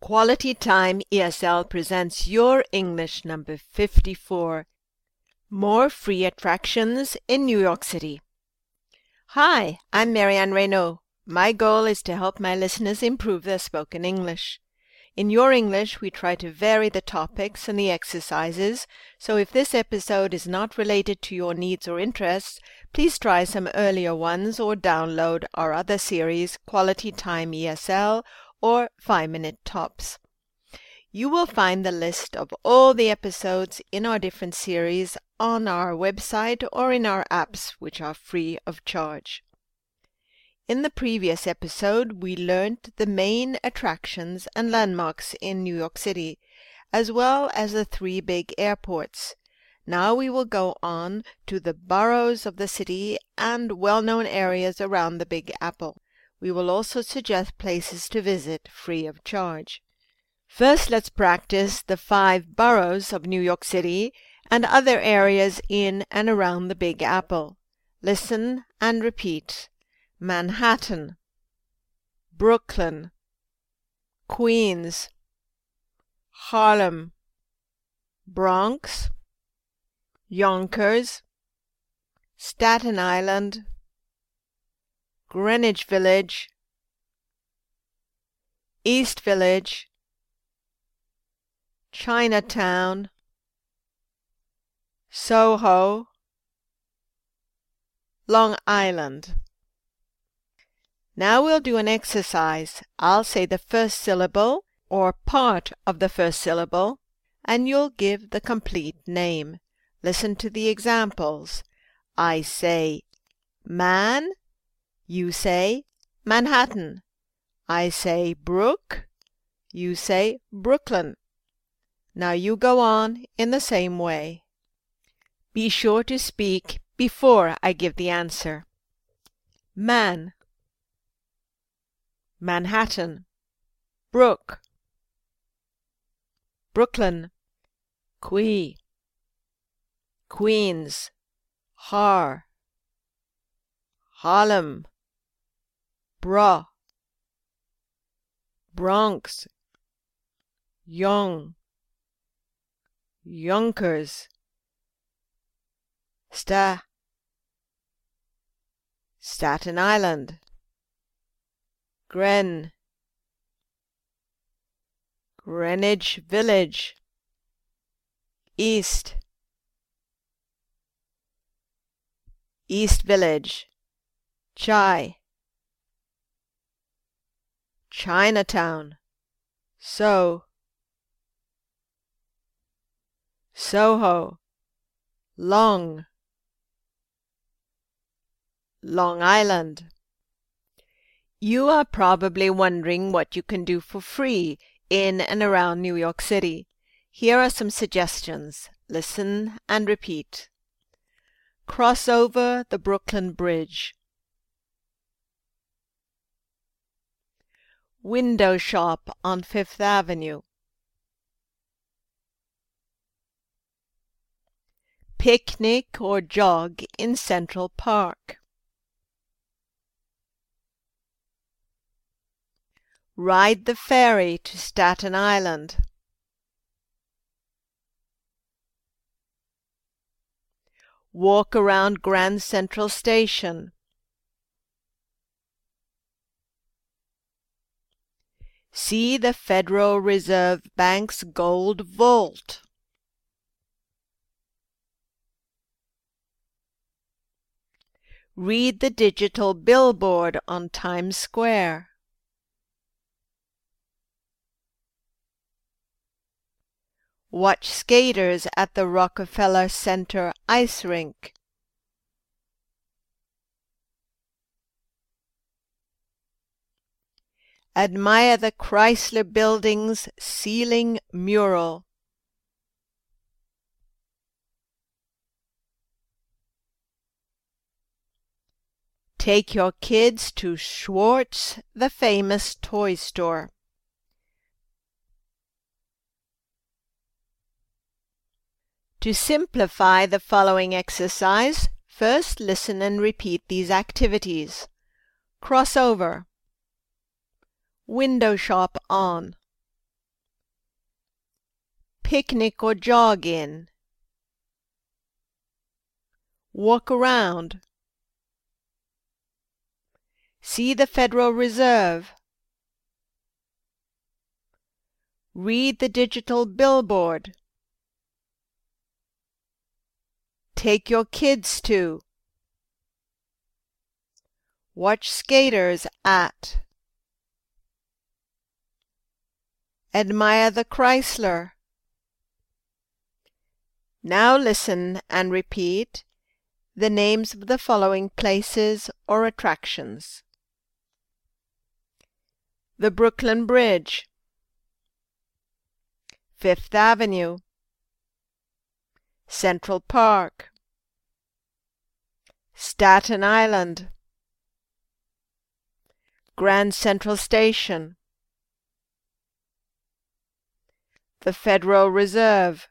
Quality Time ESL presents Your English number 54 More Free Attractions in New York City. Hi, I'm Marianne Reynaud. My goal is to help my listeners improve their spoken English. In Your English, we try to vary the topics and the exercises, so if this episode is not related to your needs or interests, please try some earlier ones or download our other series, Quality Time ESL or 5 Minute Tops. You will find the list of all the episodes in our different series on our website or in our apps, which are free of charge. In the previous episode, we learned the main attractions and landmarks in New York City, as well as the three big airports. Now we will go on to the boroughs of the city and well-known areas around the Big Apple. We will also suggest places to visit free of charge. First, let's practice the five boroughs of New York City and other areas in and around the Big Apple. Listen and repeat. Manhattan, Brooklyn, Queens, Harlem, Bronx, Yonkers, Staten Island, Greenwich Village, East Village, Chinatown, Soho, Long Island. Now we'll do an exercise. I'll say the first syllable or part of the first syllable, and you'll give the complete name. Listen to the examples. I say man, you say Manhattan. I say Brook, you say Brooklyn. Now you go on in the same way. Be sure to speak before I give the answer. Man. Manhattan, Brook, Brooklyn, Que, Queens, Har, Harlem, Bra, Bronx, Young, Yonkers, Sta, Staten Island. Gren, Greenwich Village, East, East Village, Chai, Chinatown, So, Soho, Long, Long Island. You are probably wondering what you can do for free in and around New York City. Here are some suggestions. Listen and repeat. Cross over the Brooklyn Bridge. Window shop on Fifth Avenue. Picnic or jog in Central Park. Ride the ferry to Staten Island. Walk around Grand Central Station. See the Federal Reserve Bank's gold vault. Read the digital billboard on Times Square. Watch skaters at the Rockefeller Center ice rink. Admire the Chrysler Building's ceiling mural. Take your kids to Schwarz, the famous toy store. To simplify the following exercise, first listen and repeat these activities. Cross over. Window shop on. picnic or jog in. Walk around. See the Federal Reserve. Read the digital billboard. Take your kids to. Watch skaters at. Admire the Chrysler. Now listen and repeat the names of the following places or attractions. The Brooklyn Bridge, Fifth Avenue, Central Park, Staten Island, Grand Central Station, the Federal Reserve,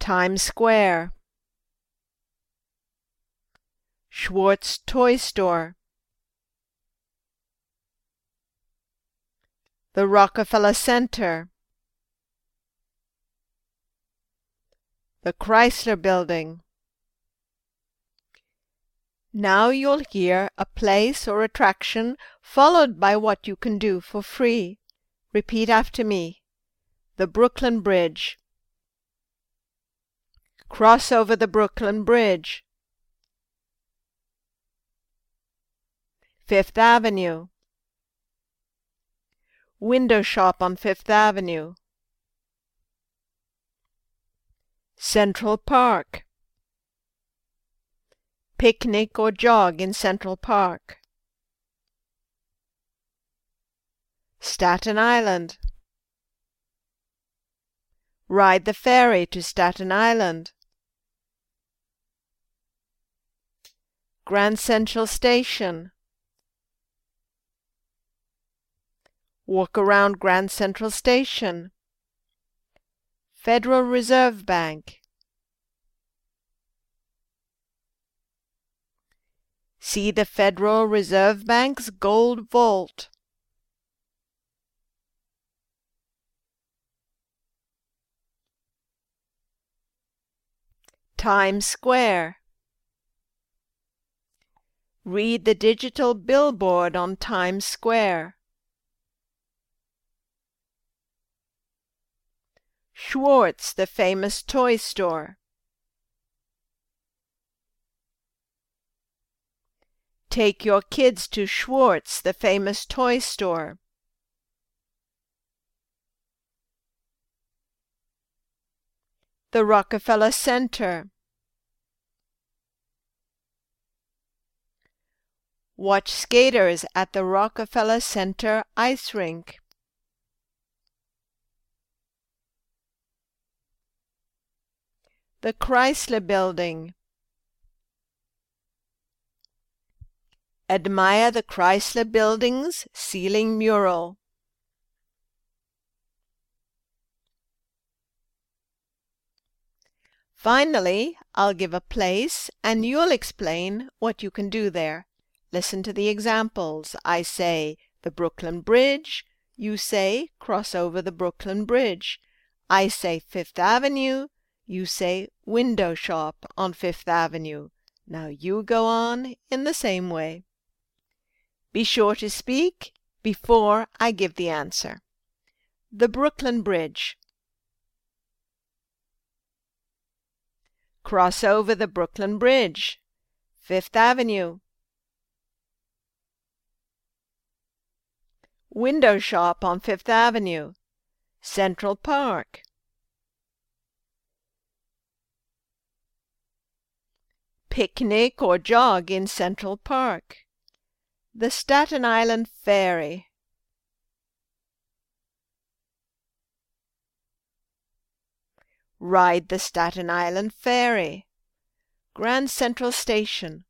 Times Square, Schwarz Toy Store, the Rockefeller Center, the Chrysler Building. Now you'll hear a place or attraction followed by what you can do for free. Repeat after me. The Brooklyn Bridge. Cross over the Brooklyn Bridge. Fifth Avenue. Window shop on Fifth Avenue. Central Park. Picnic or jog in Central Park. Staten Island. Ride the ferry to Staten Island. Grand Central Station. Walk around Grand Central Station. Federal Reserve Bank. See the Federal Reserve Bank's gold vault. Times Square. Read the digital billboard on Times Square. Schwarz, the famous toy store. Take your kids to Schwarz, the famous toy store. The Rockefeller Center. Watch skaters at the Rockefeller Center ice rink. The Chrysler Building. Admire the Chrysler Building's ceiling mural. Finally, I'll give a place and you'll explain what you can do there. Listen to the examples. I say the Brooklyn Bridge. You say cross over the Brooklyn Bridge. I say Fifth Avenue. You say window shop on Fifth Avenue. Now you go on in the same way. Be sure to speak before I give the answer. The Brooklyn Bridge. Cross over the Brooklyn Bridge. Fifth Avenue. Window shop on Fifth Avenue. Central Park. Picnic or jog in Central Park. The Staten Island Ferry. Ride the Staten Island Ferry. Grand Central Station.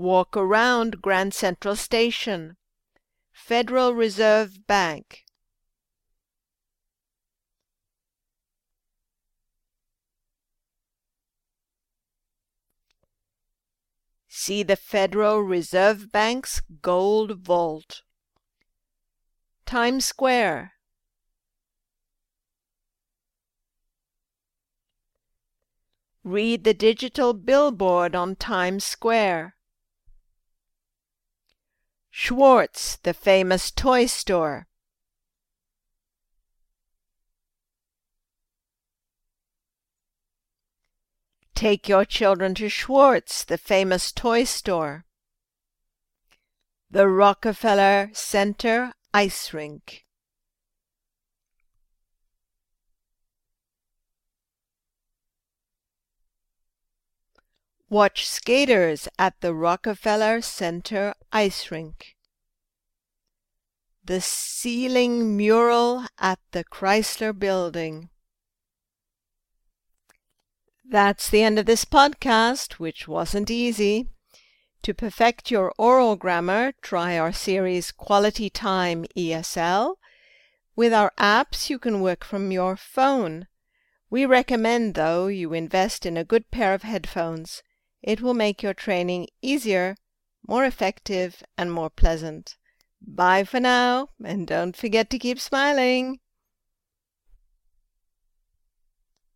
Walk around Grand Central Station. Federal Reserve Bank. See the Federal Reserve Bank's gold vault. Times Square. Read the digital billboard on Times Square. Schwarz, the famous toy store. Take your children to Schwarz, the famous toy store. The Rockefeller Center Ice Rink. Watch skaters at the Rockefeller Center Ice Rink. The ceiling mural at the Chrysler Building. That's the end of this podcast, which wasn't easy. To perfect your oral grammar, try our series Quality Time ESL. With our apps, you can work from your phone. We recommend, though, you invest in a good pair of headphones. It will make your training easier, more effective, and more pleasant. Bye for now, and don't forget to keep smiling.